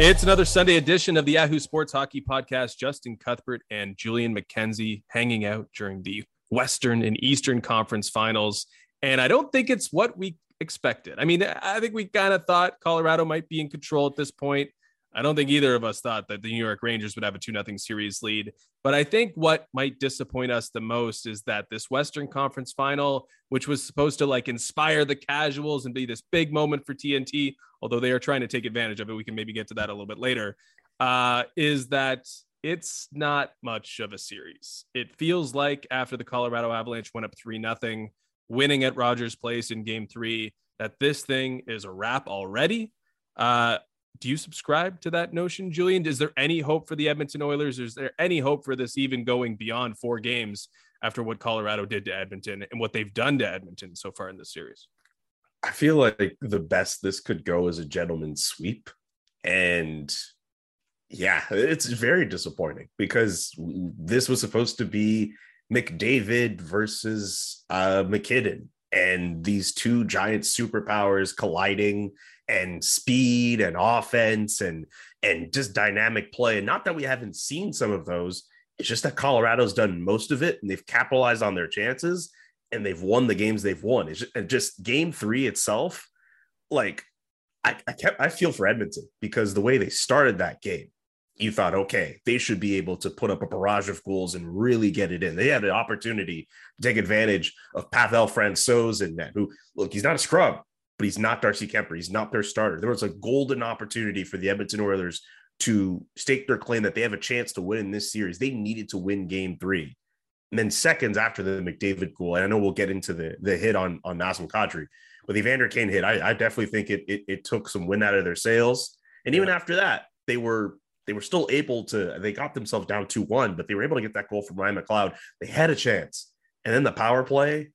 It's another Sunday edition of the Yahoo Sports Hockey Podcast. Justin Cuthbert and Julian McKenzie hanging out during the Western and Eastern Conference Finals. And I don't think it's what we expected. I mean, I think we kind of thought Colorado might be in control at this point. I don't think either of us thought that the New York Rangers would have a 2 0 series lead. But I think what might disappoint us the most is that this Western Conference final, which was supposed to like inspire the casuals and be this big moment for TNT, although they are trying to take advantage of it, we can maybe get to that a little bit later, uh, is that it's not much of a series. It feels like after the Colorado Avalanche went up 3 0, winning at Rogers Place in game three, that this thing is a wrap already. Uh, do you subscribe to that notion, Julian? Is there any hope for the Edmonton Oilers? Is there any hope for this even going beyond four games after what Colorado did to Edmonton and what they've done to Edmonton so far in this series? I feel like the best this could go is a gentleman's sweep. And yeah, it's very disappointing because this was supposed to be McDavid versus uh, MacKinnon and these two giant superpowers colliding and speed and offense and and just dynamic play. And not that we haven't seen some of those, it's just that Colorado's done most of it and they've capitalized on their chances and they've won the games they've won. It's just, just game three itself, like I, I kept I feel for Edmonton because the way they started that game, you thought, okay, they should be able to put up a barrage of goals and really get it in. They had an opportunity to take advantage of Pavel Francouz and net, who look, he's not a scrub, but he's not Darcy Kuemper. He's not their starter. There was a golden opportunity for the Edmonton Oilers to stake their claim that they have a chance to win in this series. They needed to win game three. And then seconds after the McDavid goal, and I know we'll get into the, the hit on, on Nazem Kadri, but the Evander Kane hit, I, I definitely think it, it, it took some wind out of their sails. And even after that, they were they were still able to they got themselves down 2-1 but they were able to get that goal from ryan mcleod they had a chance and then the power play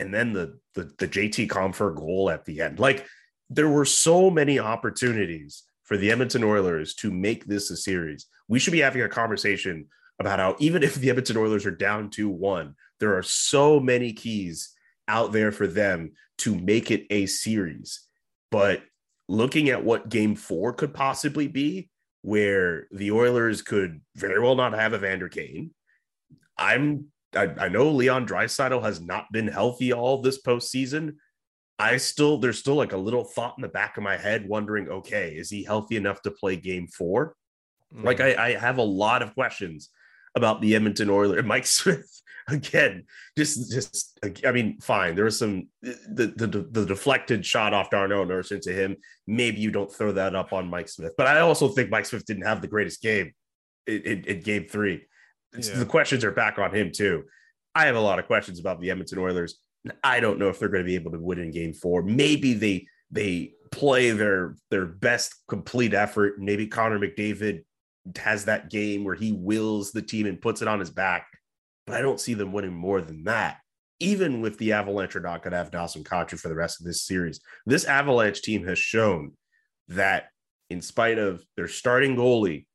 and then the the, the jt compher goal at the end like there were so many opportunities for the edmonton oilers to make this a series we should be having a conversation about how even if the edmonton oilers are down 2-1 there are so many keys out there for them to make it a series but looking at what game four could possibly be where the Oilers could very well not have Evander Kane. I'm I, I know Leon Draisaitl has not been healthy all this postseason. I still there's still like a little thought in the back of my head wondering, okay, is he healthy enough to play game four? Mm. Like I, I have a lot of questions about the Edmonton Oilers. Mike Smith again, just just I mean, fine. There was some the the, the deflected shot off Darnell Nurse into him. Maybe you don't throw that up on Mike Smith, but I also think Mike Smith didn't have the greatest game in, in, in game three. Yeah. The questions are back on him too. I have a lot of questions about the Edmonton Oilers. I don't know if they're going to be able to win in game four. Maybe they they play their their best complete effort. Maybe Connor McDavid has that game where he wills the team and puts it on his back but I don't see them winning more than that. Even with the Avalanche are not going to have Dawson Kadri for the rest of this series. This Avalanche team has shown that in spite of their starting goalie,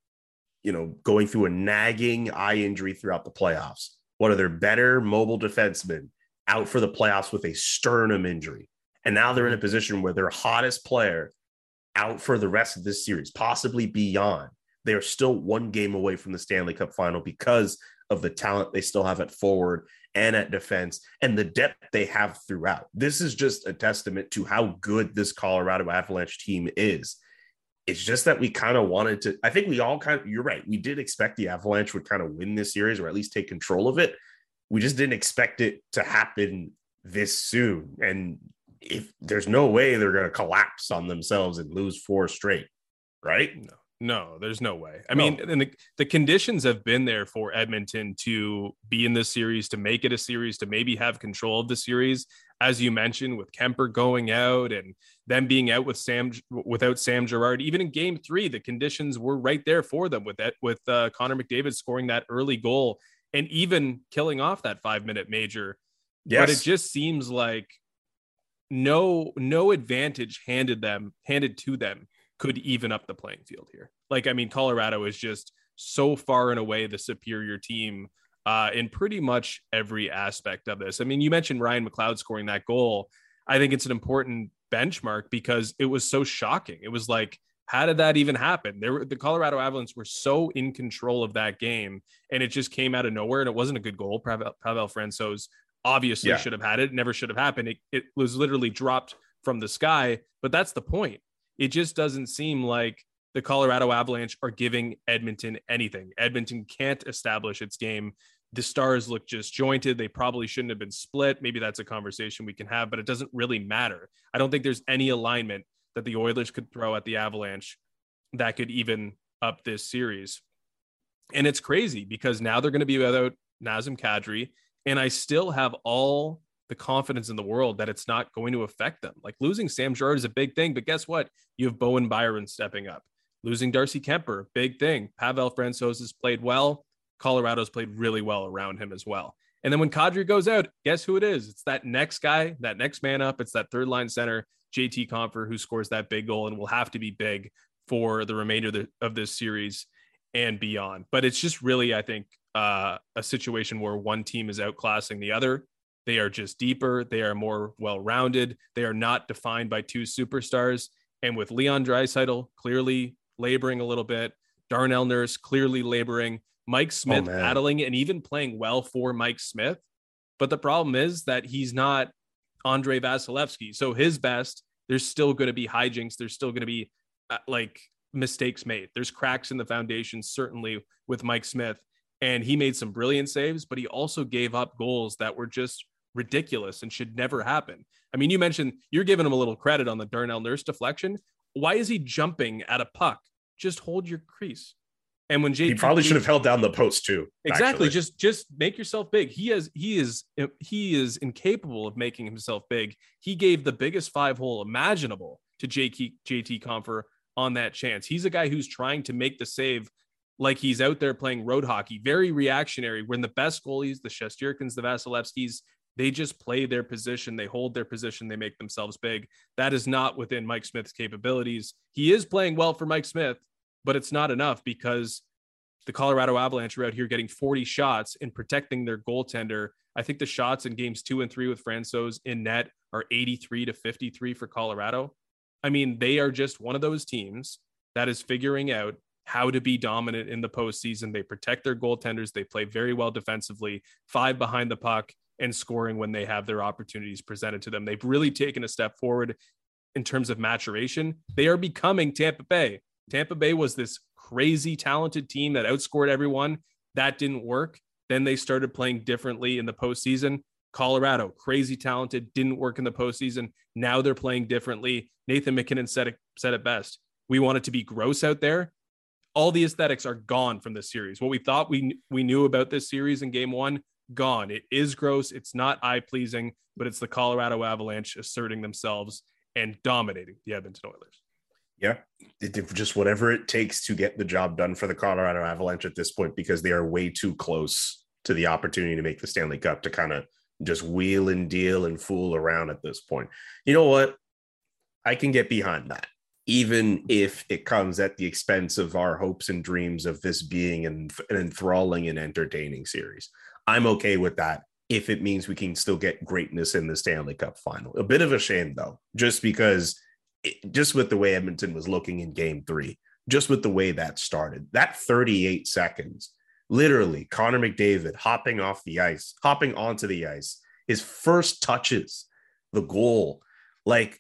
you know, going through a nagging eye injury throughout the playoffs, one of their better mobile defensemen out for the playoffs with a sternum injury. And now they're in a mm-hmm. position where their hottest player out for the rest of this series, possibly beyond. They are still one game away from the Stanley Cup final because of the talent they still have at forward and at defense and the depth they have throughout. This is just a testament to how good this Colorado Avalanche team is. It's just that we kind of wanted to, I think we all kind of, you're right. We did expect the Avalanche would kind of win this series or at least take control of it. we just didn't expect it to happen this soon. And if there's no way they're going to collapse on themselves and lose four straight, right? No. No, there's no way. I no. mean, and the, the conditions have been there for Edmonton to be in this series, to make it a series, to maybe have control of the series. As you mentioned, with Kuemper going out and them being out with Sam without Sam Girard, even in Game Three, the conditions were right there for them. With that, with uh, Connor McDavid scoring that early goal and even killing off that five minute major. Yes. But it just seems like no no advantage handed them handed to them could even up the playing field here. Like, I mean, Colorado is just so far and away the superior team uh, in pretty much every aspect of this. I mean, you mentioned Ryan McLeod scoring that goal. I think it's an important benchmark because it was so shocking. It was like, how did that even happen? There were the Colorado Avalanche were so in control of that game, and it just came out of nowhere. And it wasn't a good goal. Pavel, Pavel Francouz obviously yeah. should have had it. it never should have happened. It, it was literally dropped from the sky. But that's the point it just doesn't seem like the Colorado Avalanche are giving Edmonton anything. Edmonton can't establish its game. The stars look disjointed. They probably shouldn't have been split. Maybe that's a conversation we can have, but it doesn't really matter. I don't think there's any alignment that the Oilers could throw at the Avalanche that could even up this series. And it's crazy because now they're going to be without Nazem Kadri. And I still have all the confidence in the world that it's not going to affect them. Like losing Sam Girard is a big thing, but guess what? You have Bowen Byram stepping up. Losing Darcy Kuemper, big thing. Pavel Francouz has played well. Colorado's played really well around him as well. And then when Kadri goes out, guess who it is? It's that next guy, that next man up. It's that third line center, JT Compher, who scores that big goal and will have to be big for the remainder of, this series and beyond. But it's just really, I think, uh, a situation where one team is outclassing the other. They are just deeper. They are more well rounded. They are not defined by two superstars. And with Leon Draisaitl clearly laboring a little bit, Darnell Nurse clearly laboring, Mike oh, Smith oh, battling and even playing well for Mike Smith. But the problem is that he's not Andrei Vasilevskiy. So his best, there's still going to be hijinks. There's still going to be uh, like mistakes made. There's cracks in the foundation, certainly with Mike Smith. And he made some brilliant saves, but he also gave up goals that were just ridiculous and should never happen. I mean, you mentioned you're giving him a little credit on the Darnell Nurse deflection. Why is he jumping at a puck? Just hold your crease. And when JT, he probably should have held down the post too. Exactly. Actually. Just just make yourself big. He has he is he is incapable of making himself big. He gave the biggest five hole imaginable to JT JT Compher on that chance. He's a guy who's trying to make the save like he's out there playing road hockey, very reactionary. When the best goalies, the Shesterkins, the Vasilevskis, they just play their position, they hold their position, they make themselves big. That is not within Mike Smith's capabilities. He is playing well for Mike Smith, but it's not enough because the Colorado Avalanche are out here getting 40 shots and protecting their goaltender. I think the shots in games two and three with Francouz in net are 83 to 53 for Colorado. I mean, they are just one of those teams that is figuring out how to be dominant in the postseason. They protect their goaltenders. They play very well defensively, five behind the puck and scoring when they have their opportunities presented to them. They've really taken a step forward in terms of maturation. They are becoming Tampa Bay. Tampa Bay was this crazy talented team that outscored everyone. That didn't work. Then they started playing differently in the postseason. Colorado, crazy talented, didn't work in the postseason. Now they're playing differently. Nathan MacKinnon said it, said it best. We want it to be gross out there. All the aesthetics are gone from this series. What we thought we we knew about this series in game one gone. It is gross. It's not eye pleasing, but it's the Colorado Avalanche asserting themselves and dominating the Edmonton Oilers. Yeah, it, just whatever it takes to get the job done for the Colorado Avalanche at this point because they are way too close to the opportunity to make the Stanley Cup to kind of just wheel and deal and fool around at this point. You know what? I can get behind that, even if it comes at the expense of our hopes and dreams of this being an, an enthralling and entertaining series. I'm okay with that if it means we can still get greatness in the Stanley Cup final. A bit of a shame though, just because just with the way Edmonton was looking in game 3, just with the way that started. That 38 seconds, literally Connor McDavid hopping off the ice, hopping onto the ice, his first touches, the goal. Like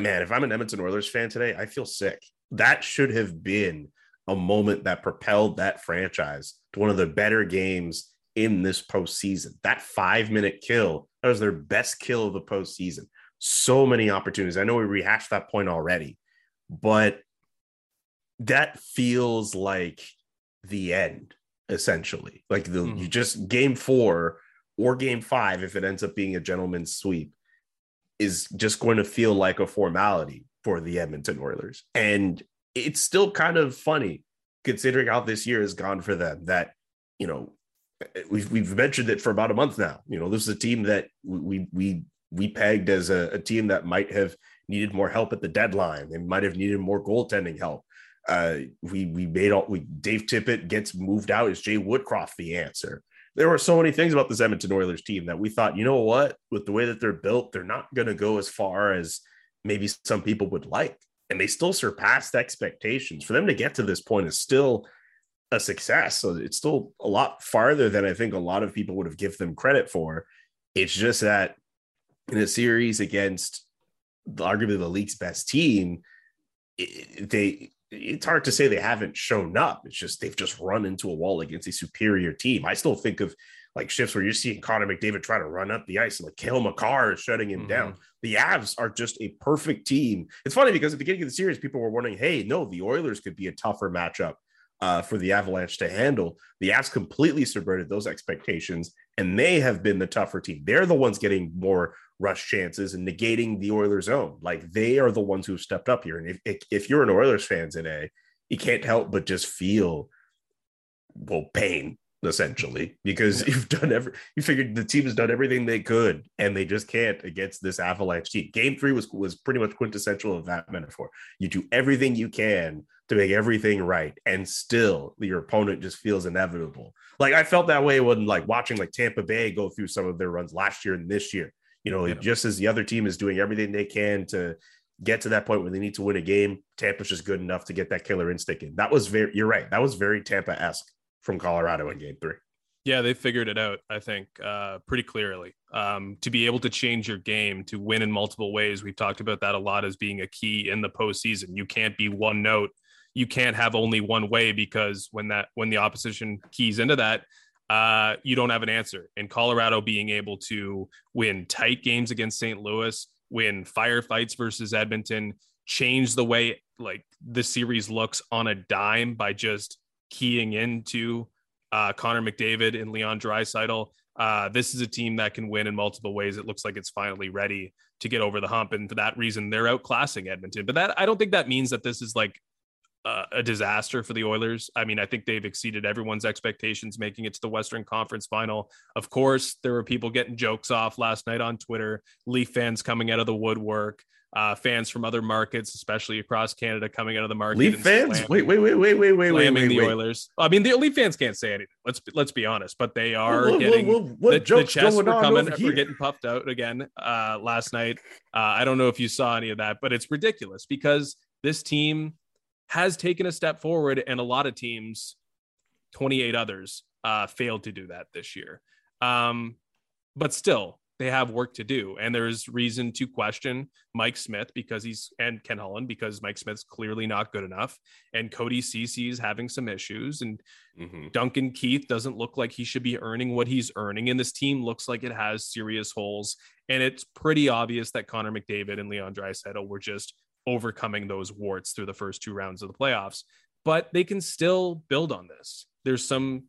man, if I'm an Edmonton Oilers fan today, I feel sick. That should have been a moment that propelled that franchise to one of the better games in this postseason. That five minute kill, that was their best kill of the postseason. So many opportunities. I know we rehashed that point already, but that feels like the end, essentially. Like the mm-hmm. you just game four or game five, if it ends up being a gentleman's sweep, is just going to feel like a formality for the Edmonton Oilers. And it's still kind of funny considering how this year has gone for them that, you know, we've, we've mentioned it for about a month now. You know, this is a team that we, we, we pegged as a, a team that might have needed more help at the deadline. They might have needed more goaltending help. Uh, we we made all we Dave Tippett gets moved out. Is Jay Woodcroft the answer? There were so many things about this Edmonton Oilers team that we thought, you know what, with the way that they're built, they're not going to go as far as maybe some people would like and they still surpassed expectations. For them to get to this point is still a success. So it's still a lot farther than I think a lot of people would have given them credit for. It's just that in a series against arguably the league's best team, it, they it's hard to say they haven't shown up. It's just they've just run into a wall against a superior team. I still think of like shifts where you're seeing Connor McDavid try to run up the ice and like Cale Makar is shutting him mm-hmm. down. The Avs are just a perfect team. It's funny because at the beginning of the series, people were wondering, hey, no, the Oilers could be a tougher matchup uh, for the Avalanche to handle. The Avs completely subverted those expectations, and they have been the tougher team. They're the ones getting more rush chances and negating the Oilers' own. Like they are the ones who have stepped up here. And if if, if you're an Oilers fan today, you can't help but just feel well pain essentially because you've done every you figured the team has done everything they could and they just can't against this avalanche team. Game three was was pretty much quintessential of that metaphor. You do everything you can to make everything right and still your opponent just feels inevitable. Like i felt that way when like watching like tampa bay go through some of their runs last year and this year you know yeah. just as the other team is doing everything they can to get to that point where they need to win a game tampa's just good enough to get that killer instinct in that was very you're right that was very tampa-esque from Colorado in game three. Yeah, they figured it out, I think, uh, pretty clearly. Um, to be able to change your game, to win in multiple ways, we've talked about that a lot as being a key in the postseason. You can't be one note. You can't have only one way because when that when the opposition keys into that, uh, you don't have an answer. In Colorado, being able to win tight games against St. Louis, win firefights versus Edmonton, change the way like the series looks on a dime by just keying into uh, Connor McDavid and Leon Draisaitl. Uh, this is a team that can win in multiple ways. It looks like it's finally ready to get over the hump, and for that reason, they're outclassing Edmonton. But that I don't think that means that this is like uh, a disaster for the Oilers. I mean, I think they've exceeded everyone's expectations making it to the Western Conference Final. Of course, there were people getting jokes off last night on Twitter. Leaf fans coming out of the woodwork uh, fans from other markets, especially across Canada, coming out of the market. Leaf fans, wait, wait, wait, wait, wait, wait, wait, wait, the wait. Oilers. I mean, the Leaf fans can't say anything. Let's let's be honest, but they are what, getting what, what, the, the chests were coming. We're getting puffed out again uh, last night. Uh, I don't know if you saw any of that, but it's ridiculous because this team has taken a step forward, and a lot of teams, twenty eight others, uh, failed to do that this year. Um, but still, they have work to do. And there's reason to question Mike Smith because he's and Ken Holland because Mike Smith's clearly not good enough. And Cody Ceci is having some issues. And mm-hmm. Duncan Keith doesn't look like he should be earning what he's earning. And this team looks like it has serious holes. And it's pretty obvious that Connor McDavid and Leon Draisaitl were just overcoming those warts through the first two rounds of the playoffs. But they can still build on this. There's some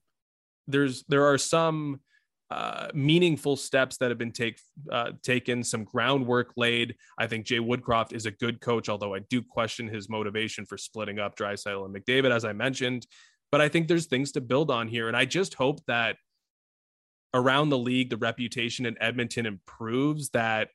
there's there are some uh, meaningful steps that have been take, uh, taken, some groundwork laid. I think Jay Woodcroft is a good coach, although I do question his motivation for splitting up Draisaitl and McDavid, as I mentioned. But I think there's things to build on here. And I just hope that around the league, the reputation in Edmonton improves, that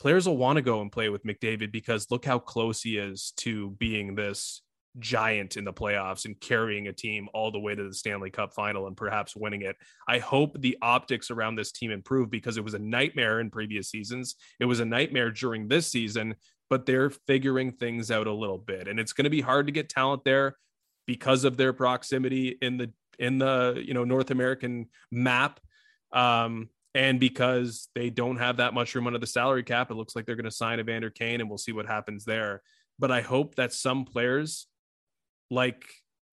players will want to go and play with McDavid because look how close he is to being this giant in the playoffs and carrying a team all the way to the Stanley Cup final and perhaps winning it. I hope the optics around this team improve because it was a nightmare in previous seasons. It was a nightmare during this season, but they're figuring things out a little bit. And it's going to be hard to get talent there because of their proximity in the in the, you know, North American map. Um, and because they don't have that much room under the salary cap, it looks like they're going to sign Evander Kane and we'll see what happens there. But I hope that some players like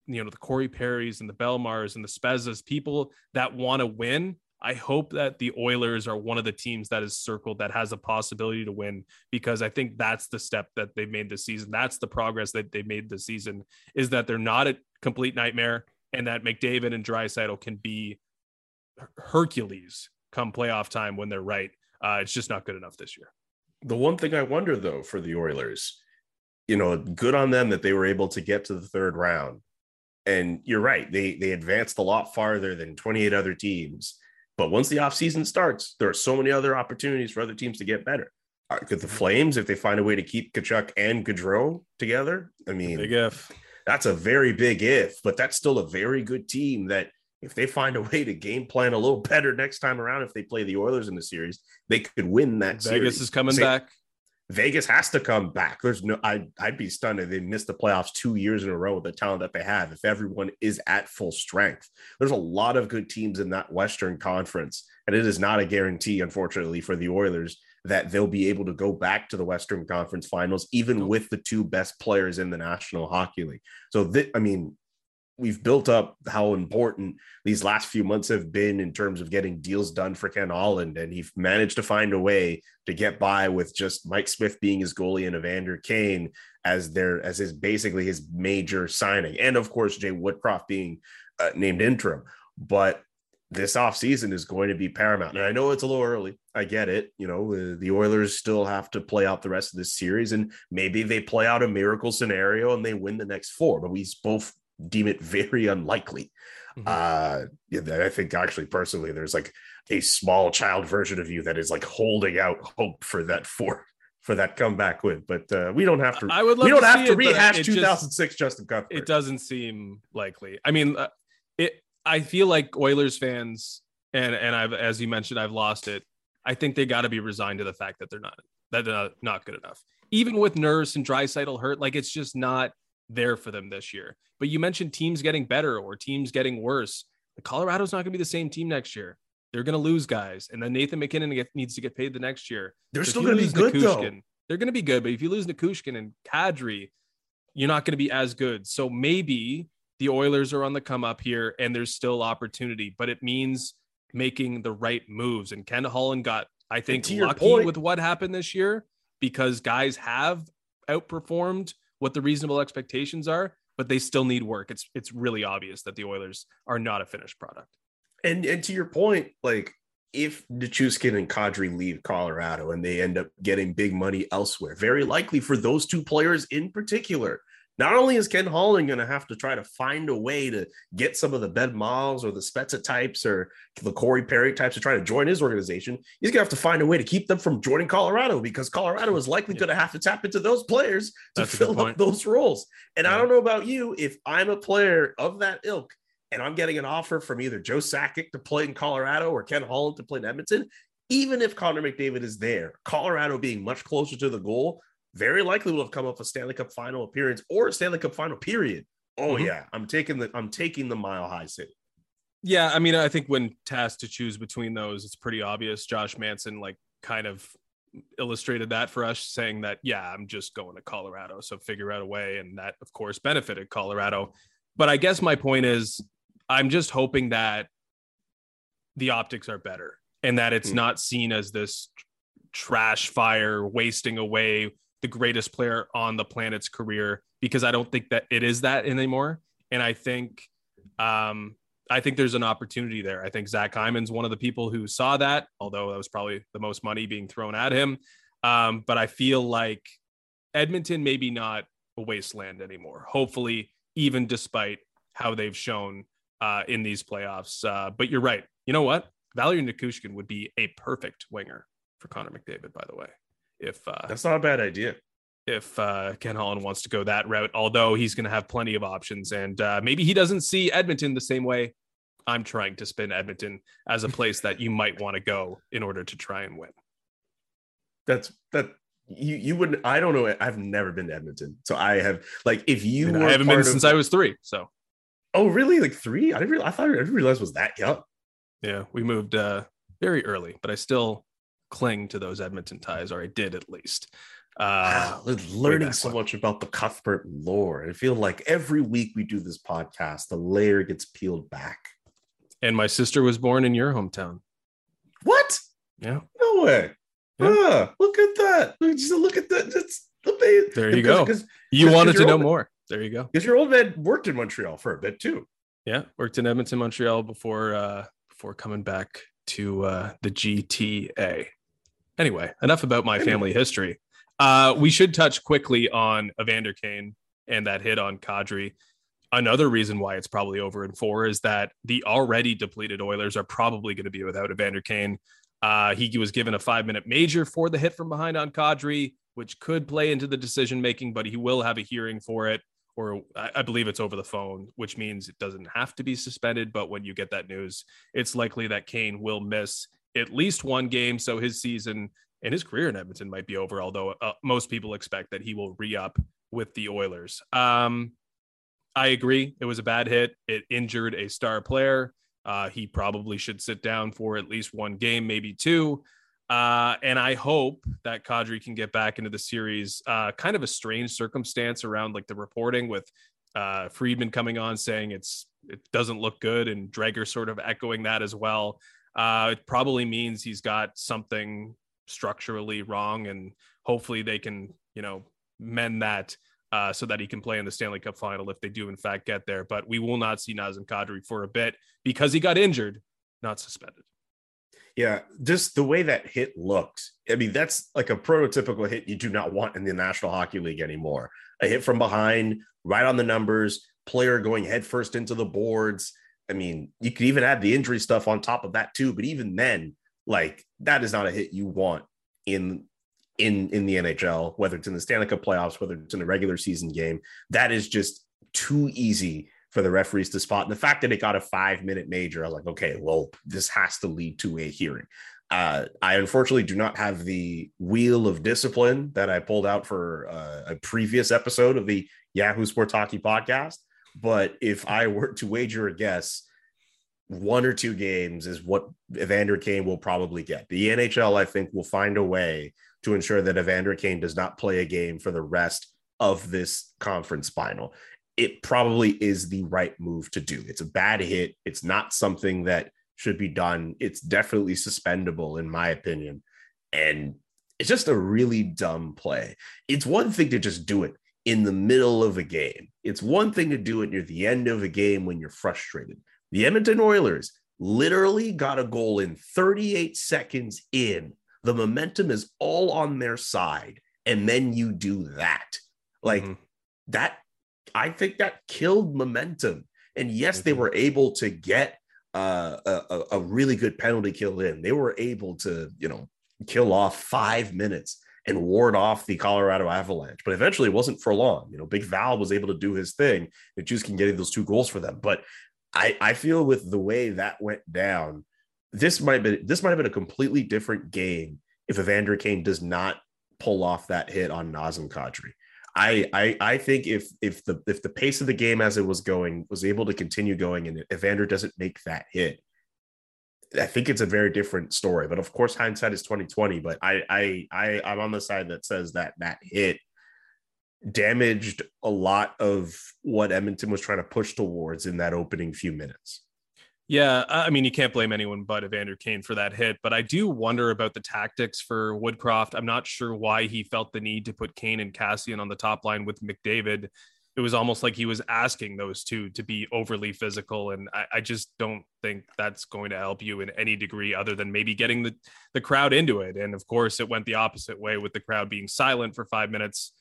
you know the Corey Perrys and the Belmars and the Spezzas, people that want to win. I hope that the Oilers are one of the teams that is circled that has a possibility to win because I think that's the step that they've made this season. That's the progress that they've made this season is that they're not a complete nightmare and that McDavid and Draisaitl can be Hercules come playoff time when they're right. Uh, it's just not good enough this year. The one thing I wonder though for the Oilers, you know, good on them that they were able to get to the third round. And you're right, they they advanced a lot farther than 28 other teams. But once the offseason starts, there are so many other opportunities for other teams to get better. Uh, could the Flames, if they find a way to keep Tkachuk and Gaudreau together, I mean, big if. That's a very big if, but that's still a very good team that if they find a way to game plan a little better next time around, if they play the Oilers in the series, they could win that Vegas series. Vegas is coming back. Vegas has to come back. There's no, I, I'd be stunned if they missed the playoffs two years in a row with the talent that they have. If everyone is at full strength, there's a lot of good teams in that Western Conference, and it is not a guarantee, unfortunately, for the Oilers that they'll be able to go back to the Western Conference Finals, even with the two best players in the National Hockey League. So, th- I mean, we've built up how important these last few months have been in terms of getting deals done for Ken Holland, and he managed to find a way to get by with just Mike Smith being his goalie and Evander Kane as their as his basically his major signing, and of course Jay Woodcroft being uh, named interim. But this offseason is going to be paramount. And I know it's a little early. I get it. You know, the, the Oilers still have to play out the rest of this series, and maybe they play out a miracle scenario and they win the next four. But we both deem it very unlikely. Mm-hmm. Uh, I think actually personally, there's like a small child version of you that is like holding out hope for that for for that comeback win. But uh, we don't have to. I would. Love we don't to have to it, rehash 2006 just, Justin Cuthbert. It doesn't seem likely. I mean, uh, it. I feel like Oilers fans, and and I've as you mentioned, I've lost it. I think they got to be resigned to the fact that they're not that they're not, not good enough. Even with Nurse and Draisaitl hurt, like it's just not there for them this year. But you mentioned teams getting better or teams getting worse. The Colorado's not going to be the same team next year. They're going to lose guys, and then Nathan MacKinnon get, needs to get paid the next year. They're so still going to be good though. They're going to be good, but if you lose Nichushkin and Kadri, you're not going to be as good. So maybe the Oilers are on the come up here, and there's still opportunity, but it means making the right moves. And Ken Holland got, I think, lucky point, with what happened this year because guys have outperformed what the reasonable expectations are, but they still need work. It's it's really obvious that the Oilers are not a finished product. And and to your point, like if Nichushkin and Kadri leave Colorado and they end up getting big money elsewhere, very likely for those two players in particular, not only is Ken Holland going to have to try to find a way to get some of the Ben Miles or the Spezza types or the Corey Perry types to try to join his organization, he's going to have to find a way to keep them from joining Colorado because Colorado is likely yeah. going to have to tap into those players to That's fill up those roles. And yeah. I don't know about you, if I'm a player of that ilk and I'm getting an offer from either Joe Sakic to play in Colorado or Ken Holland to play in Edmonton, even if Connor McDavid is there, Colorado being much closer to the goal very likely will have come up a Stanley Cup final appearance or a Stanley Cup final period. Oh mm-hmm. yeah, I'm taking the I'm taking the Mile High City. Yeah, I mean, I think when tasked to choose between those, it's pretty obvious. Josh Manson like kind of illustrated that for us, saying that yeah, I'm just going to Colorado, so figure out a way, and that of course benefited Colorado. But I guess my point is, I'm just hoping that the optics are better and that it's mm. not seen as this trash fire wasting away the greatest player on the planet's career because I don't think that it is that anymore. And I think, um, I think there's an opportunity there. I think Zach Hyman's one of the people who saw that, although that was probably the most money being thrown at him. Um, but I feel like Edmonton maybe not a wasteland anymore. Hopefully, even despite how they've shown uh, in these playoffs. Uh, but you're right. You know what? Valeri Nichushkin would be a perfect winger for Connor McDavid. By the way, if uh, that's not a bad idea. If uh, Ken Holland wants to go that route, although he's going to have plenty of options, and uh, maybe he doesn't see Edmonton the same way I'm trying to spin Edmonton as a place that you might want to go in order to try and win. That's that you you wouldn't. I don't know. I've never been to Edmonton, so I have like if you. I, haven't been of, since I was three. So. Oh really? Like three? I didn't. Realize, I thought I didn't realize was that young. Yeah, we moved uh very early, but I still cling to those Edmonton ties, or I did at least. Uh, wow, learning so much about the Cuthbert lore. I feel like every week we do this podcast, the layer gets peeled back. And my sister was born in your hometown. What? Yeah. No way. Yeah. Ah, look at that. Just Look at that. It's the There you go. Cause, you cause, wanted cause to know more. There you go. Because your old man worked in Montreal for a bit too. Yeah, worked in Edmonton, Montreal before uh before coming back to uh the GTA. Anyway, enough about my family history. Uh we should touch quickly on Evander Kane and that hit on Kadri. Another reason why it's probably over in four is that the already depleted Oilers are probably going to be without Evander Kane. Uh, he was given a five minute major for the hit from behind on Kadri, which could play into the decision making, but he will have a hearing for it or I believe it's over the phone, which means it doesn't have to be suspended. But when you get that news, it's likely that Kane will miss at least one game. So his season and his career in Edmonton might be over, although uh, most people expect that he will re up with the Oilers. Um, I agree. It was a bad hit. It injured a star player. Uh, he probably should sit down for at least one game, maybe two. Uh, and I hope that Kadri can get back into the series. Uh, kind of a strange circumstance around like the reporting with uh, Friedman coming on saying it's it doesn't look good, and Dreger sort of echoing that as well. Uh, it probably means he's got something structurally wrong, and hopefully they can you know mend that uh, so that he can play in the Stanley Cup final if they do in fact get there. But we will not see Nazem Kadri for a bit because he got injured, not suspended. Yeah, just the way that hit looked. I mean, that's like a prototypical hit you do not want in the National Hockey League anymore. A hit from behind, right on the numbers, player going headfirst into the boards. I mean, you could even add the injury stuff on top of that too. But even then, like that is not a hit you want in in in the NHL, whether it's in the Stanley Cup playoffs, whether it's in a regular season game. That is just too easy for the referees to spot. And the fact that it got a five minute major, I was like, okay, well, this has to lead to a hearing. Uh, I unfortunately do not have the wheel of discipline that I pulled out for uh, a previous episode of the Yahoo Sports Hockey podcast. But if I were to wager a guess, one or two games is what Evander Kane will probably get. The NHL, I think, will find a way to ensure that Evander Kane does not play a game for the rest of this conference final it probably is the right move to do. It's a bad hit. It's not something that should be done. It's definitely suspendable, in my opinion. And it's just a really dumb play. It's one thing to just do it in the middle of a game, it's one thing to do it near the end of a game when you're frustrated. The Edmonton Oilers literally got a goal in 38 seconds in. The momentum is all on their side. And then you do that. Like mm-hmm. that I think that killed momentum. And yes, they were able to get uh, a, a really good penalty kill in. They were able to, you know, kill off five minutes and ward off the Colorado Avalanche. But eventually it wasn't for long. You know, Big Val was able to do his thing. Nichushkin get those two goals for them. But I, I feel with the way that went down, this might be this might have been a completely different game if Evander Kane does not pull off that hit on Nazem Kadri. I, I I think if if the if the pace of the game as it was going was able to continue going and Evander doesn't make that hit, I think it's a very different story. But of course, hindsight is twenty twenty. But I I I I'm on the side that says that that hit damaged a lot of what Edmonton was trying to push towards in that opening few minutes. Yeah, I mean, you can't blame anyone but Evander Kane for that hit, but I do wonder about the tactics for Woodcroft. I'm not sure why he felt the need to put Kane and Kassian on the top line with McDavid. It was almost like he was asking those two to be overly physical, and I, I just don't think that's going to help you in any degree, other than maybe getting the the crowd into it. And of course, it went the opposite way with the crowd being silent for five minutes.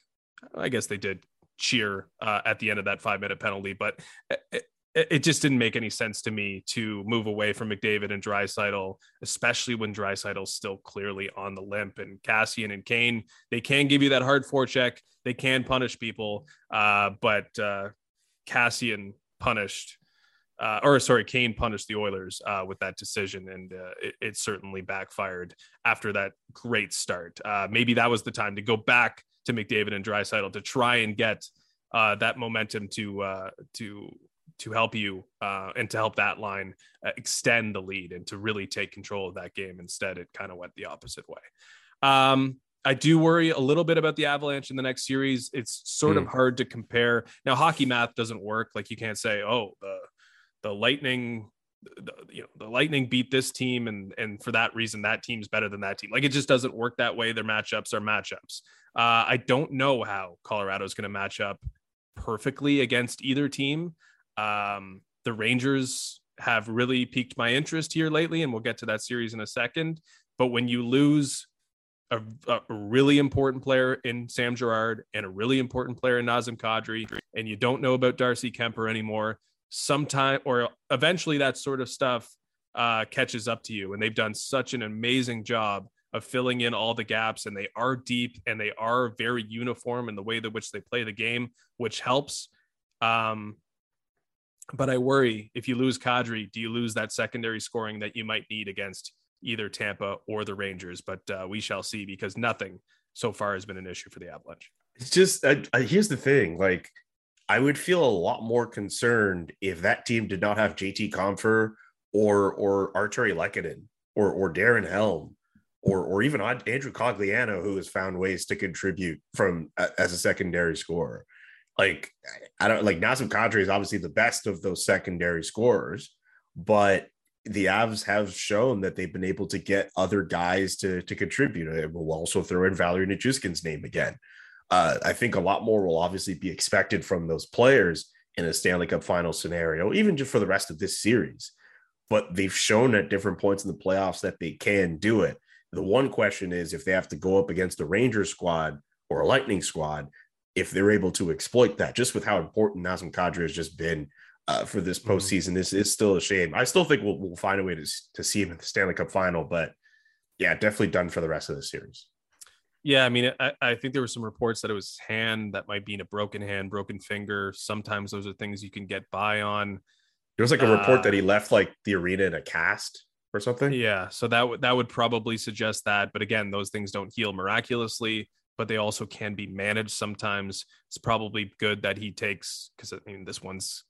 I guess they did cheer uh, at the end of that five minute penalty, but eh, eh, it just didn't make any sense to me to move away from McDavid and Draisaitl, especially when Draisaitl's still clearly on the limp. And Kassian and Kane, they can give you that hard forecheck. They can punish people, uh, but uh, Kassian punished, uh, or sorry, Kane punished the Oilers uh, with that decision, and uh, it, it, certainly backfired after that great start. Uh, maybe that was the time to go back to McDavid and Draisaitl to try and get that momentum to to to help you uh, and to help that line uh, extend the lead and to really take control of that game. Instead, it kind of went the opposite way. Um, I do worry a little bit about the Avalanche in the next series. It's sort mm. of hmm. hard to compare. Now, hockey math doesn't work. Like you can't say, "Oh, the the Lightning, the, you know, the Lightning beat this team, and and for that reason, that team's better than that team." Like it just doesn't work that way. Their matchups are matchups. Uh, I don't know how Colorado is going to match up perfectly against either team. Um, the Rangers have really piqued my interest here lately, and we'll get to that series in a second. But when you lose a, a, really important player in Sam Girard and a really important player in Nazem Kadri, and you don't know about Darcy Kuemper anymore, sometime or eventually that sort of stuff uh, catches up to you. And they've done such an amazing job of filling in all the gaps, and they are deep and they are very uniform in the way that which they play the game, which helps. Um, but I worry if you lose Kadri, do you lose that secondary scoring that you might need against either Tampa or the Rangers? But uh, we shall see because nothing so far has been an issue for the Avalanche. It's just I, I, here's the thing: like I would feel a lot more concerned if that team did not have JT Compher or or Artturi Lehkonen or or Darren Helm or or even Andrew Cogliano, who has found ways to contribute from as a secondary scorer like I don't like Nazem Kadri is obviously the best of those secondary scorers, but the Avs have shown that they've been able to get other guys to to contribute. We'll also throw in Valeri Nichushkin's name again. Uh, I think a lot more will obviously be expected from those players in a Stanley Cup final scenario, even just for the rest of this series. But they've shown at different points in the playoffs that they can do it. The one question is if they have to go up against a Rangers squad or a Lightning squad, if they're able to exploit that, just with how important Nazem Kadri has just been uh, for this mm-hmm. postseason. Mm-hmm. This is still a shame. I still think we'll, we'll find a way to, to see him in the Stanley Cup final, but yeah, definitely done for the rest of the series. Yeah, I mean, I, I, think there were some reports that it was hand that might be in a broken hand, broken finger. Sometimes those are things you can get by on. There was like a report uh, that he uh, left like the arena in a cast or something. Yeah, so that would that would probably suggest that. But again, those things don't heal miraculously but they also can be managed sometimes. It's probably good that he takes because I mean this one's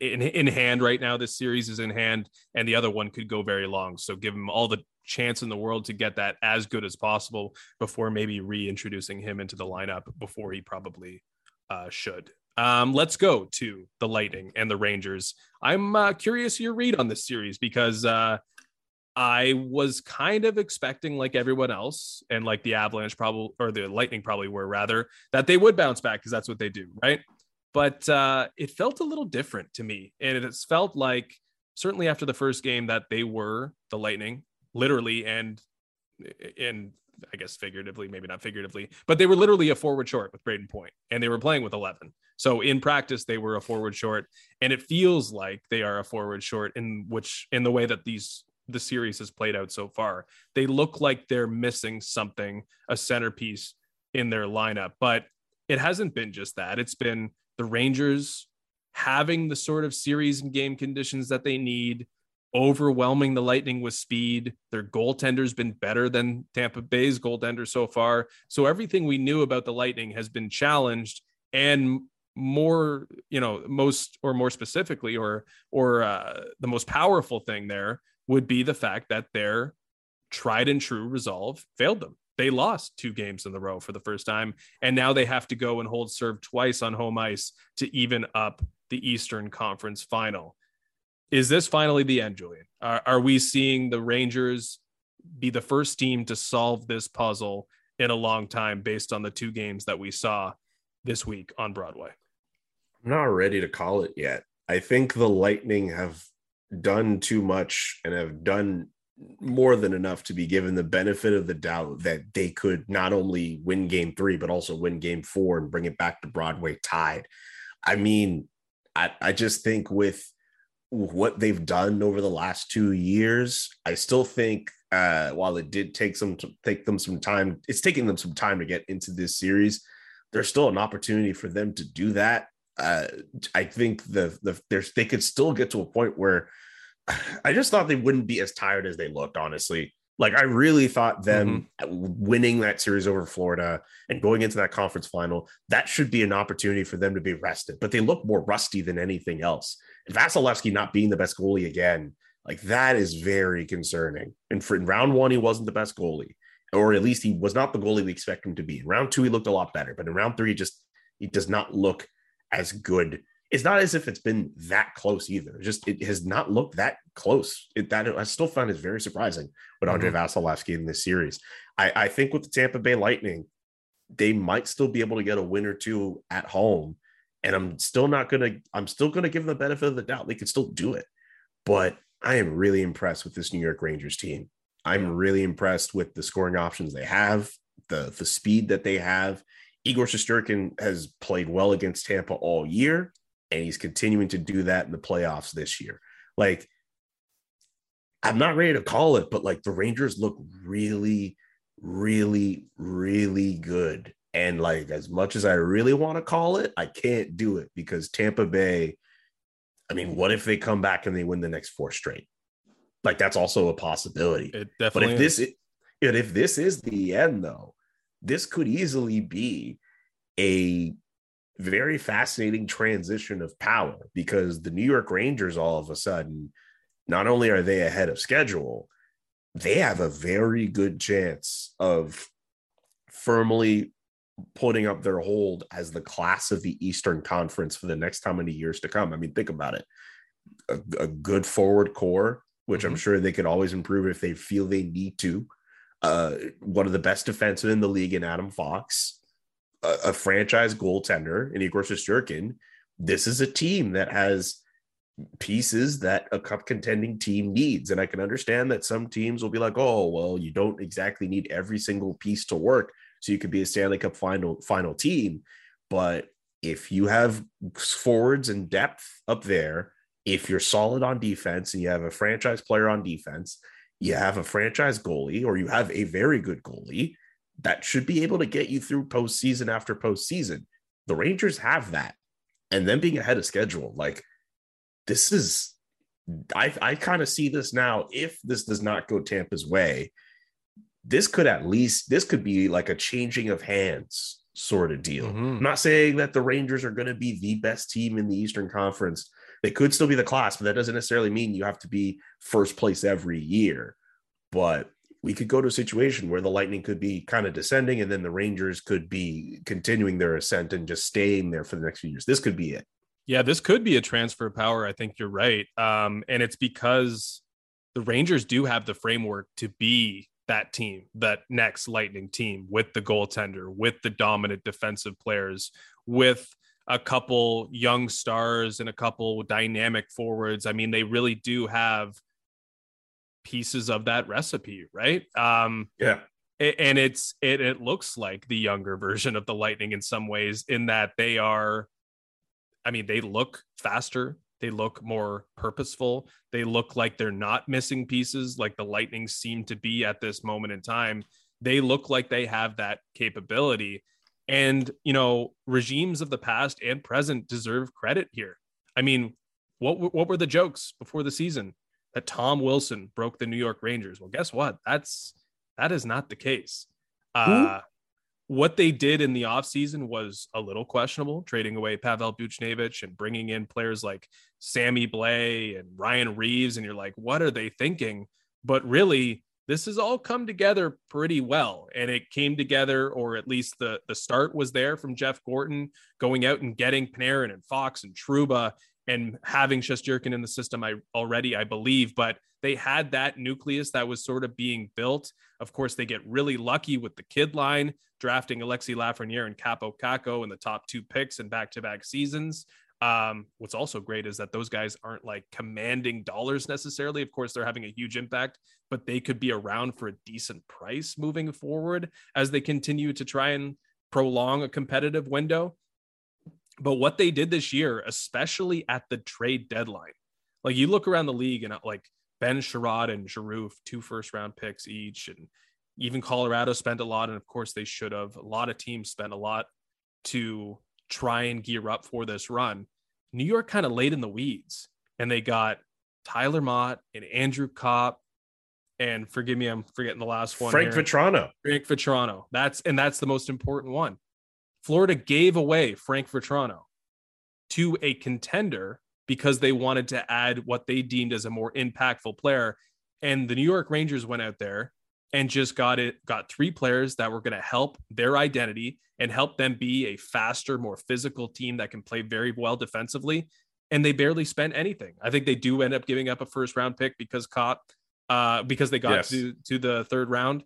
in in hand right now. This series is in hand, and the other one could go very long. So give him all the chance in the world to get that as good as possible before maybe reintroducing him into the lineup before he probably uh, should. Um, let's go to the Lightning and the Rangers. I'm uh, curious your read on this series because uh, I was kind of expecting, like everyone else, and like the Avalanche probably or the Lightning probably were rather, that they would bounce back because that's what they do, right? But uh, it felt a little different to me, and it's felt like certainly after the first game that they were the Lightning, literally and and I guess figuratively, maybe not figuratively, but they were literally a forward short with Brayden Point, and they were playing with eleven. So in practice, they were a forward short, and it feels like they are a forward short in which in the way that these the series has played out so far. They look like they're missing something, a centerpiece in their lineup, but it hasn't been just that. It's been the Rangers having the sort of series and game conditions that they need, overwhelming the Lightning with speed. Their goaltender's been better than Tampa Bay's goaltender so far. So everything we knew about the Lightning has been challenged and more you know most or more specifically or or uh, the most powerful thing there would be the fact that their tried and true resolve failed them. They lost two games in the row for the first time, and now they have to go and hold serve twice on home ice to even up the Eastern Conference final. Is this finally the end, Julian? Are, are we seeing the Rangers be the first team to solve this puzzle in a long time based on the two games that we saw this week on Broadway? I'm not ready to call it yet. I think the Lightning have done too much and have done more than enough to be given the benefit of the doubt that they could not only win game three, but also win game four and bring it back to Broadway tied. I mean, I, I just think with what they've done over the last two years, I still think uh, while it did take some take them some time, it's taking them some time to get into this series. There's still an opportunity for them to do that. Uh, I think the the there's they could still get to a point where I just thought they wouldn't be as tired as they looked, honestly. Like I really thought them mm-hmm. winning that series over Florida and going into that conference final, that should be an opportunity for them to be rested. But they look more rusty than anything else. And Vasilevskiy not being the best goalie again, like that is very concerning. And for in round one, he wasn't the best goalie. or at least he was not the goalie we expect him to be. In round two, he looked a lot better, but in round three, just he does not look as good. It's not as if it's been that close either. Just it has not looked that close. It, that I still find it very surprising what Andre mm-hmm. Vasilevskiy in this series. I, I think with the Tampa Bay Lightning, they might still be able to get a win or two at home. And I'm still not gonna, I'm still gonna give them the benefit of the doubt. They could still do it. But I am really impressed with this New York Rangers team. I'm really impressed with the scoring options they have, the the speed that they have. Igor Shesterkin has played well against Tampa all year, and he's continuing to do that in the playoffs this year. Like, I'm not ready to call it, but like the Rangers look really, really, really good. And like, as much as I really want to call it, I can't do it because Tampa Bay. I mean, what if they come back and they win the next four straight? Like that's also a possibility. It definitely. But if is. this, if this is the end, though, this could easily be a very fascinating transition of power because the New York Rangers, all of a sudden, not only are they ahead of schedule, they have a very good chance of firmly putting up their hold as the class of the Eastern Conference for the next how many years to come. I mean, think about it. A, a good forward core, which mm-hmm. I'm sure they could always improve if they feel they need to. Uh, one of the best defensemen in the league in Adam Fox, a, a franchise goaltender in Igor Shesterkin. This is a team that has pieces that a cup contending team needs. And I can understand that some teams will be like, oh, well, you don't exactly need every single piece to work. So you could be a Stanley Cup final final team. But if you have forwards and depth up there, if you're solid on defense and you have a franchise player on defense, you have a franchise goalie or you have a very good goalie, that should be able to get you through postseason after postseason. The Rangers have that. And then being ahead of schedule, like this is I I kind of see this now. If this does not go Tampa's way, this could at least this could be like a changing of hands sort of deal. Mm-hmm. I'm not saying that the Rangers are going to be the best team in the Eastern Conference. They could still be the class, but that doesn't necessarily mean you have to be first place every year. But we could go to a situation where the Lightning could be kind of descending and then the Rangers could be continuing their ascent and just staying there for the next few years. This could be it. Yeah, this could be a transfer of power. I think you're right. Um, and it's because the Rangers do have the framework to be that team, that next Lightning team with the goaltender, with the dominant defensive players, with a couple young stars and a couple dynamic forwards. I mean, they really do have pieces of that recipe, right? Um, yeah. And it's it it looks like the younger version of the Lightning in some ways, in that they are, I mean, they look faster, they look more purposeful, they look like they're not missing pieces, like the Lightning seem to be at this moment in time. They look like they have that capability. And, you know, regimes of the past and present deserve credit here. I mean, what what were the jokes before the season? that Tom Wilson broke the New York Rangers. Well, guess what? That's that is not the case. Uh, what they did in the offseason was a little questionable, trading away Pavel Buchnevich and bringing in players like Sammy Blais and Ryan Reaves. And you're like, what are they thinking? But really, this has all come together pretty well. And it came together, or at least the, the start was there from Jeff Gorton going out and getting Panarin and Fox and Trouba and having Shesterkin in the system I already, I believe, but they had that nucleus that was sort of being built. Of course, they get really lucky with the kid line, drafting Alexi Lafreniere and Kaapo Kakko in the top two picks in back-to-back seasons. Um, what's also great is that those guys aren't like commanding dollars necessarily. Of course, they're having a huge impact, but they could be around for a decent price moving forward as they continue to try and prolong a competitive window. But what they did this year, especially at the trade deadline, like you look around the league and like Ben Chiarot and Giroux, two first round picks each, and even Colorado spent a lot, and of course they should have. A lot of teams spent a lot to try and gear up for this run. New York kind of laid in the weeds, and they got Tyler Motte and Andrew Copp, and forgive me, I'm forgetting the last one. Frank here. Vatrano. Frank Vatrano. That's and that's the most important one. Florida gave away Frank Vatrano to a contender because they wanted to add what they deemed as a more impactful player. And the New York Rangers went out there and just got it got three players that were going to help their identity and help them be a faster, more physical team that can play very well defensively. And they barely spent anything. I think they do end up giving up a first round pick because caught uh, because they got yes. to to the third round.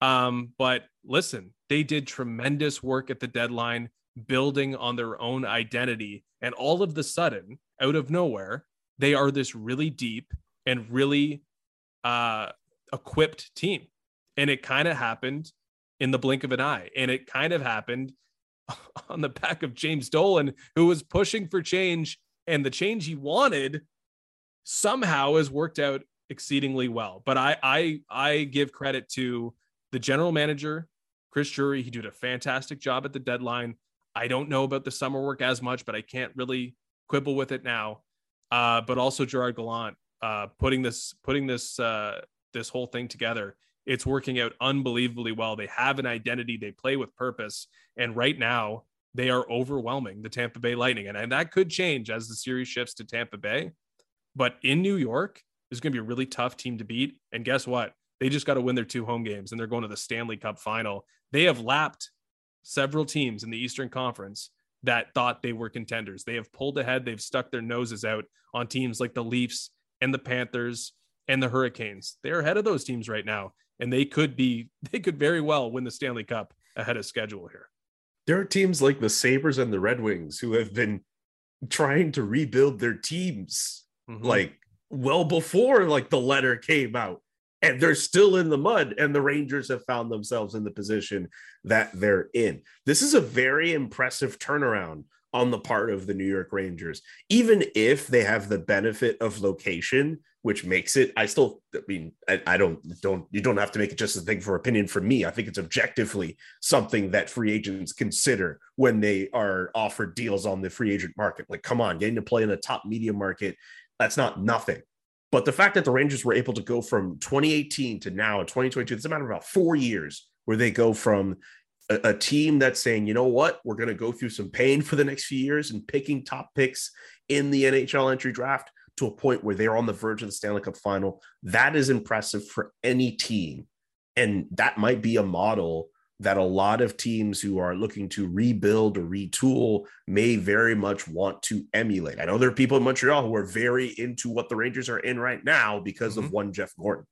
Um, but listen, they did tremendous work at the deadline, building on their own identity, and all of the sudden, out of nowhere, they are this really deep and really uh, equipped team. And it kind of happened in the blink of an eye. And it kind of happened on the back of James Dolan, who was pushing for change. And the change he wanted somehow has worked out exceedingly well. But I I I give credit to the general manager, Chris Drury. He did a fantastic job at the deadline. I don't know about the summer work as much, but I can't really quibble with it now. Uh, but also Gerard Gallant uh, putting this putting this uh, this whole thing together. It's working out unbelievably well. They have an identity. They play with purpose, and right now they are overwhelming the Tampa Bay Lightning, and, and that could change as the series shifts to Tampa Bay. But in New York, is going to be a really tough team to beat. And guess what? They just got to win their two home games, and they're going to the Stanley Cup final. They have lapped several teams in the Eastern Conference that thought they were contenders. They have pulled ahead. They've stuck their noses out on teams like the Leafs and the Panthers and the Hurricanes. They're ahead of those teams right now, and they could be they could very well win the Stanley Cup ahead of schedule here. There are teams like the Sabres and the Red Wings who have been trying to rebuild their teams mm-hmm. like well before like the letter came out and they're still in the mud and the rangers have found themselves in the position that they're in this is a very impressive turnaround on the part of the New York Rangers, even if they have the benefit of location, which makes it. I still, I mean, I, I, don't, don't, you don't have to make it just a thing for opinion for me. I think it's objectively something that free agents consider when they are offered deals on the free agent market. Like, come on, getting to play in a top media market, that's not nothing. But the fact that the Rangers were able to go from 2018 to now 2022, it's a matter of about four years where they go from a, a team that's saying, you know what, we're going to go through some pain for the next few years and picking top picks in the NHL entry draft to a point where they're on the verge of the Stanley Cup final. That is impressive for any team. And that might be a model that a lot of teams who are looking to rebuild or retool may very much want to emulate. I know there are people in Montreal who are very into what the Rangers are in right now because mm-hmm. of one Jeff Gorton.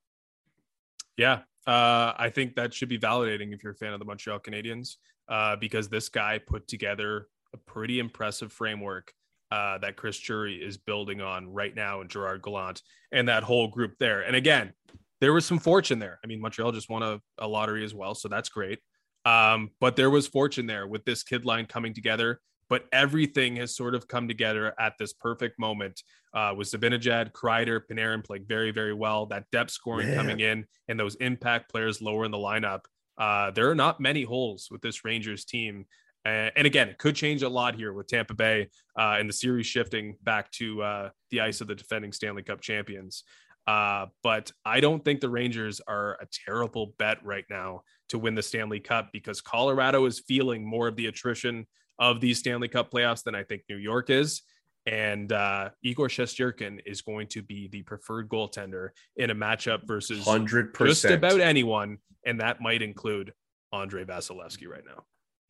Yeah, uh, I think that should be validating if you're a fan of the Montreal Canadiens, uh, because this guy put together a pretty impressive framework uh, that Chris Drury is building on right now, and Gerard Gallant and that whole group there. And again, there was some fortune there. I mean, Montreal just won a, a lottery as well, so that's great. Um, but there was fortune there with this kid line coming together but everything has sort of come together at this perfect moment uh, with Zibanejad, Kreider, Panarin playing very, very well. That depth scoring coming in and those impact players lower in the lineup. Uh, there are not many holes with this Rangers team. Uh, and again, it could change a lot here with Tampa Bay uh, and the series shifting back to uh, the ice of the defending Stanley Cup champions. Uh, but I don't think the Rangers are a terrible bet right now to win the Stanley Cup because Colorado is feeling more of the attrition of these Stanley Cup playoffs than I think New York is. And uh, Igor Shesterkin is going to be the preferred goaltender in a matchup versus 100%. just about anyone. And that might include Andre Vasilevskiy right now.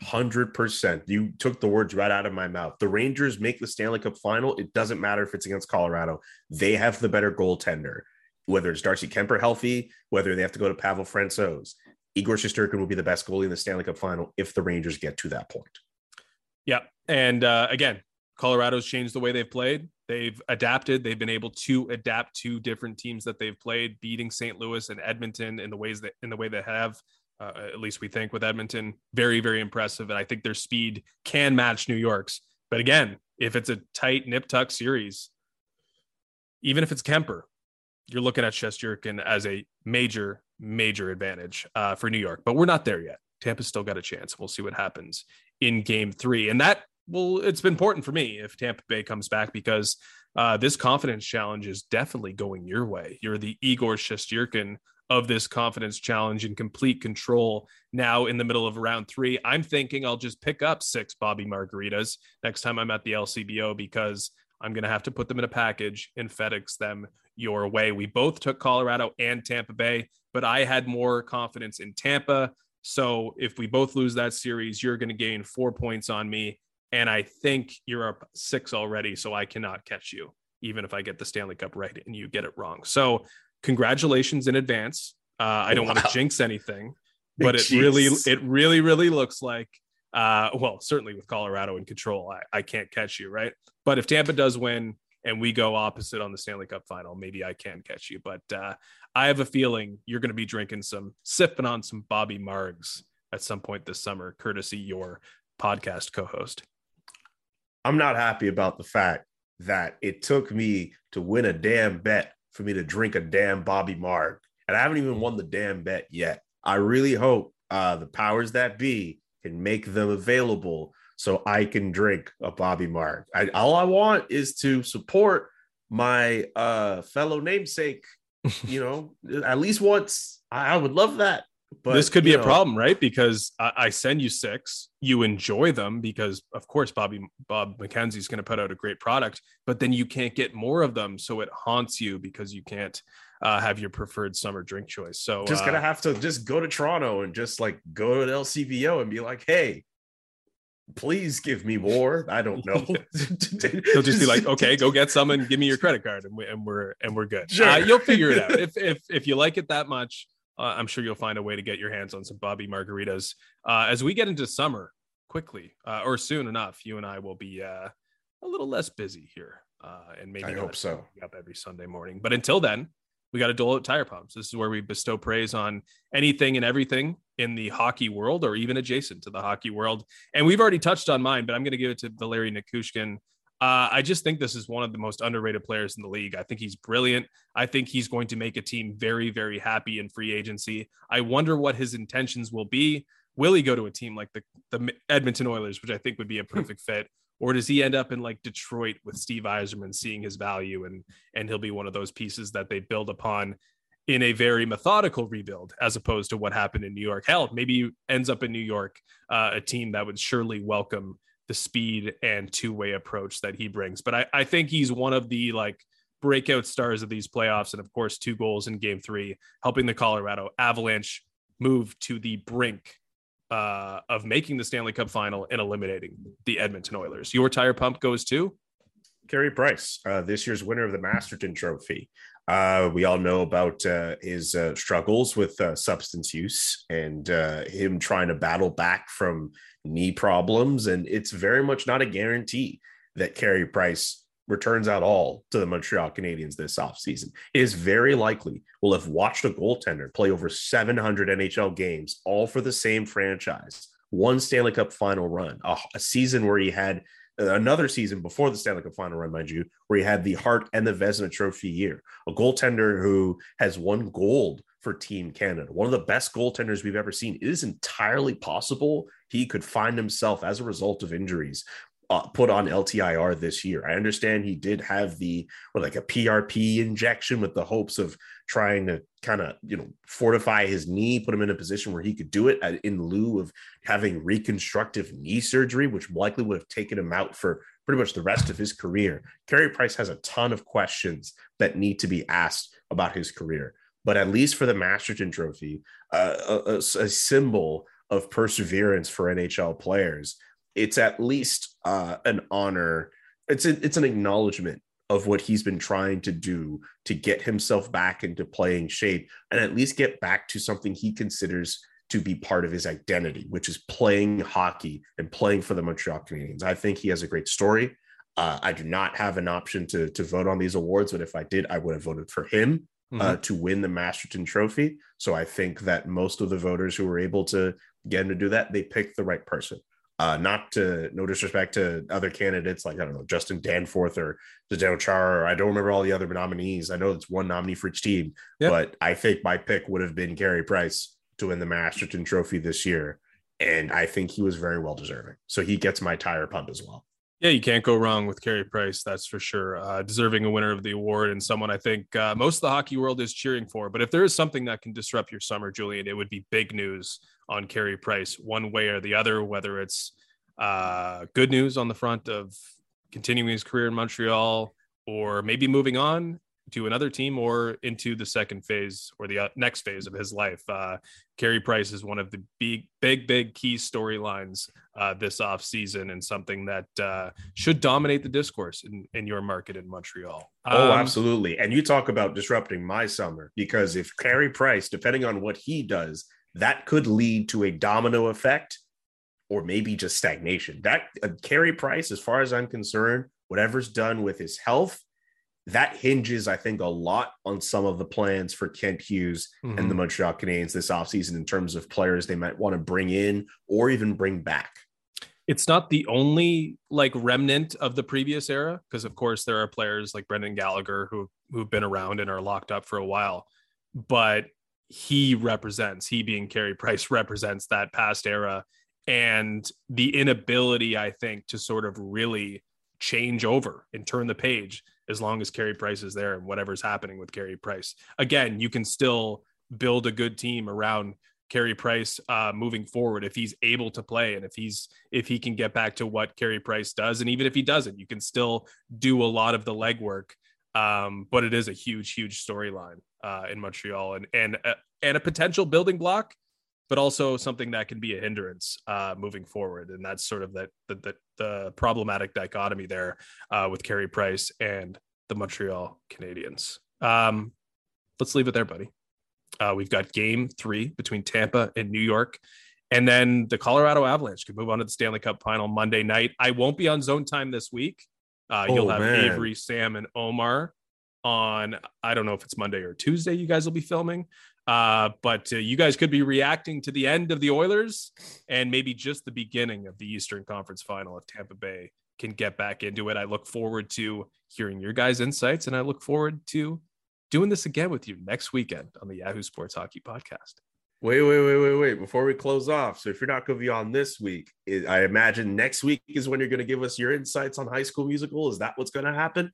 100%. You took the words right out of my mouth. The Rangers make the Stanley Cup final. It doesn't matter if it's against Colorado, they have the better goaltender. Whether it's Darcy Kuemper healthy, whether they have to go to Pavel Francouz, Igor Shesterkin will be the best goalie in the Stanley Cup final if the Rangers get to that point. Yeah. And uh, again, Colorado's changed the way they've played. They've adapted. They've been able to adapt to different teams that they've played, beating St. Louis and Edmonton in the ways that in the way they have. Uh, at least we think with Edmonton, very very impressive, and I think their speed can match New York's. But again, if it's a tight nip tuck series, even if it's Kuemper, you're looking at Shesterkin as a major major advantage uh, for New York. But we're not there yet. Tampa's still got a chance. We'll see what happens in game three. And that well, it's been important for me if Tampa Bay comes back because uh, this confidence challenge is definitely going your way. You're the Igor Shesterkin of this confidence challenge in complete control now in the middle of round three. I'm thinking I'll just pick up six Bobby Margaritas next time I'm at the LCBO because I'm going to have to put them in a package and FedEx them your way. We both took Colorado and Tampa Bay, but I had more confidence in Tampa. So if we both lose that series, you're going to gain four points on me. And I think you're up six already. So I cannot catch you, even if I get the Stanley Cup right and you get it wrong. So congratulations in advance. Uh, I don't wow. want to jinx anything, but it really, it really, really looks like, uh, well, certainly with Colorado in control, I, I can't catch you, right? But if Tampa does win and we go opposite on the Stanley Cup final, maybe I can catch you. But uh, I have a feeling you're going to be drinking some, sipping on some Bobby Margs at some point this summer, courtesy your podcast co-host. I'm not happy about the fact that it took me to win a damn bet for me to drink a damn Bobby Marg, and I haven't even won the damn bet yet. I really hope uh, the powers that be can make them available so I can drink a Bobby Marg. I, all I want is to support my uh, fellow namesake. you know, at least once. I, I would love that. But this could be know. a problem, right? Because I, I, send you six, you enjoy them because, of course, Bobby Bob McKenzie's going to put out a great product, but then you can't get more of them, so it haunts you because you can't uh, have your preferred summer drink choice. So just gonna uh, have to just go to Toronto and just like go to LCBO and be like, hey, please give me more. I don't know. He'll just be like, okay, go get some and give me your credit card, and, we, and we're and we're good. Sure. Uh, you'll figure it out if if if you like it that much. Uh, I'm sure you'll find a way to get your hands on some Bobby margaritas uh, as we get into summer quickly uh, or soon enough. You and I will be uh, a little less busy here, uh, and maybe I hope so. Up every Sunday morning, but until then, we got to dole out tire pumps. This is where we bestow praise on anything and everything in the hockey world or even adjacent to the hockey world. And we've already touched on mine, but I'm going to give it to Valeri Nichushkin. Uh, I just think this is one of the most underrated players in the league. I think he's brilliant. I think he's going to make a team very, very happy in free agency. I wonder what his intentions will be. Will he go to a team like the, the Edmonton Oilers, which I think would be a perfect fit? Or does he end up in like Detroit with Steve Yzerman seeing his value and and he'll be one of those pieces that they build upon in a very methodical rebuild as opposed to what happened in New York. Hell, maybe ends up in New York, uh, a team that would surely welcome the speed and two-way approach that he brings. But I, I think he's one of the like breakout stars of these playoffs, and of course, two goals in Game Three, helping the Colorado Avalanche move to the brink uh, of making the Stanley Cup final and eliminating the Edmonton Oilers. Your tire pump goes to Carey Price, uh, this year's winner of the Masterton Trophy. Uh, we all know about uh, his uh, struggles with uh, substance use and uh, him trying to battle back from knee problems. And it's very much not a guarantee that Carey Price returns at all to the Montreal Canadiens this offseason. It is very likely we'll have watched a goaltender play over 700 NHL games, all for the same franchise. One Stanley Cup final run, a, a season where he had uh, another season before the Stanley Cup final run, mind you, where he had the Hart and the Vezina Trophy year. A goaltender who has won gold for Team Canada, one of the best goaltenders we've ever seen. It is entirely possible he could find himself as a result of injuries uh, put on LTIR this year. I understand he did have the or like a PRP injection with the hopes of trying to kind of you know fortify his knee, put him in a position where he could do it at, in lieu of having reconstructive knee surgery, which likely would have taken him out for pretty much the rest of his career. Carey Price has a ton of questions that need to be asked about his career, but at least for the Masterton Trophy, uh, a, a, a symbol of perseverance for NHL players it's at least uh, an honor. It's a, it's an acknowledgement of what he's been trying to do to get himself back into playing shape and at least get back to something he considers to be part of his identity, which is playing hockey and playing for the Montreal Canadiens. I think he has a great story. Uh, I do not have an option to to vote on these awards, but if I did, I would have voted for him uh, mm-hmm. uh, to win the Masterton Trophy. So I think that most of the voters who were able to get him to do that, they picked the right person. Uh, not to no disrespect to other candidates like I don't know Justin Danforth or Zdeno Chara. Or I don't remember all the other nominees. I know it's one nominee for each team, yep. but I think my pick would have been Carey Price to win the Masterton Trophy this year, and I think he was very well deserving. So he gets my tire pump as well. Yeah, you can't go wrong with Carey Price. That's for sure. Uh, deserving a winner of the award and someone I think uh, most of the hockey world is cheering for. But if there is something that can disrupt your summer, Julian, it would be big news on Carey Price, one way or the other, whether it's uh, good news on the front of continuing his career in Montreal or maybe moving on. to another team or into the second phase or the uh, next phase of his life. Uh, Carey Price is one of the big, big, big key storylines uh, this off season and something that uh, should dominate the discourse in, in your market in Montreal. Oh, um, absolutely. And you talk about disrupting my summer because if Carey Price, depending on what he does, that could lead to a domino effect or maybe just stagnation. That uh, Carey Price, as far as I'm concerned, whatever's done with his health that hinges, I think, a lot on some of the plans for Kent Hughes mm-hmm. and the mm-hmm. Montreal Canadiens this offseason in terms of players they might want to bring in or even bring back. It's not the only like remnant of the previous era, because of course there are players like Brendan Gallagher who who've been around and are locked up for a while, but he represents, he being Carey Price represents that past era and the inability, I think, to sort of really change over and turn the page as long as Carey Price is there and whatever's happening with Carey Price. Again, you can still build a good team around Carey Price uh, moving forward if he's able to play and if he's if he can get back to what Carey Price does, and even if he doesn't, you can still do a lot of the legwork. Um, but it is a huge, huge storyline uh, in Montreal and and uh, and a potential building block but also something that can be a hindrance uh, moving forward. And that's sort of that the, the, the problematic dichotomy there uh, with Carey Price and the Montreal Canadiens. Um, let's leave it there, buddy. Uh, we've got game three between Tampa and New York. And then the Colorado Avalanche could move on to the Stanley Cup final Monday night. I won't be on zone time this week. Uh, oh, you'll have man. Avery, Sam, and Omar on, I don't know if it's Monday or Tuesday, you guys will be filming. Uh, but uh, you guys could be reacting to the end of the Oilers and maybe just the beginning of the Eastern Conference final if Tampa Bay can get back into it. I look forward to hearing your guys' insights and I look forward to doing this again with you next weekend on the Yahoo Sports Hockey Podcast. Wait, wait, wait, wait, wait. Before we close off, so if you're not going to be on this week, I imagine next week is when you're going to give us your insights on High School Musical. Is that what's going to happen?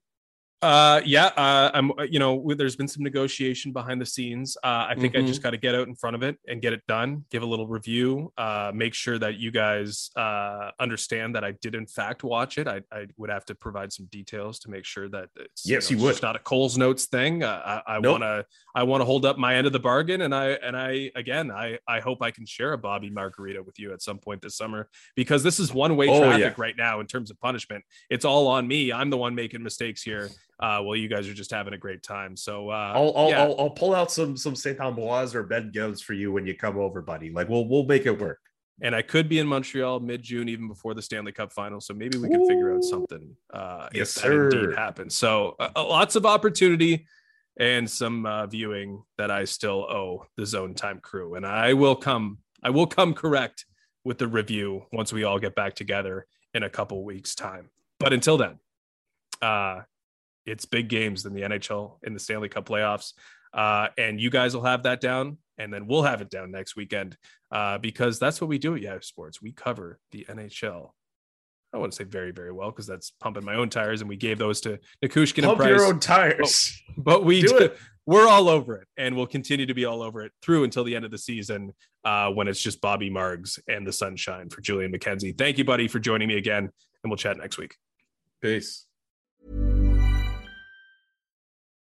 Uh, yeah, uh, I'm. Uh, you know, there's been some negotiation behind the scenes. Uh, I think mm-hmm. I just mm-hmm. got to get out in front of it and get it done. Give a little review. Uh, make sure that you guys uh, understand that I did in fact watch it. I, I would have to provide some details to make sure that it's yes, you, know, you would. It's not a Cole's Notes thing. Uh, I, I nope. want to. I want to hold up my end of the bargain, and I and I again, I I hope I can share a Bobby Margarita with you at some point this summer because this is one way oh, traffic yeah. right now in terms of punishment. It's all on me. I'm the one making mistakes here uh, well, you guys are just having a great time. So uh, I'll I'll, yeah. I'll, I'll pull out some some Saint Ambroise or Ben Gills for you when you come over, buddy. Like we'll we'll make it work. And I could be in Montreal mid June, even before the Stanley Cup final. So maybe we can Ooh. figure out something. Uh, yes, if sir. that indeed happens. So uh, uh, lots of opportunity and some uh, viewing that I still owe the Zone Time crew, and I will come. I will come correct with the review once we all get back together in a couple weeks' time. But until then, uh, it's big games in the NHL in the Stanley Cup playoffs. Uh, and you guys will have that down, and then we'll have it down next weekend uh, because that's what we do at Yahoo Sports. We cover the NHL. I want to say very, very well because that's pumping my own tires, and we gave those to Nichushkin Pump and Price. your own tires, but, but we do it. We're all over it, and we'll continue to be all over it through until the end of the season uh, when it's just Bobby Margs and the sunshine for Julian McKenzie. Thank you, buddy, for joining me again, and we'll chat next week. Peace.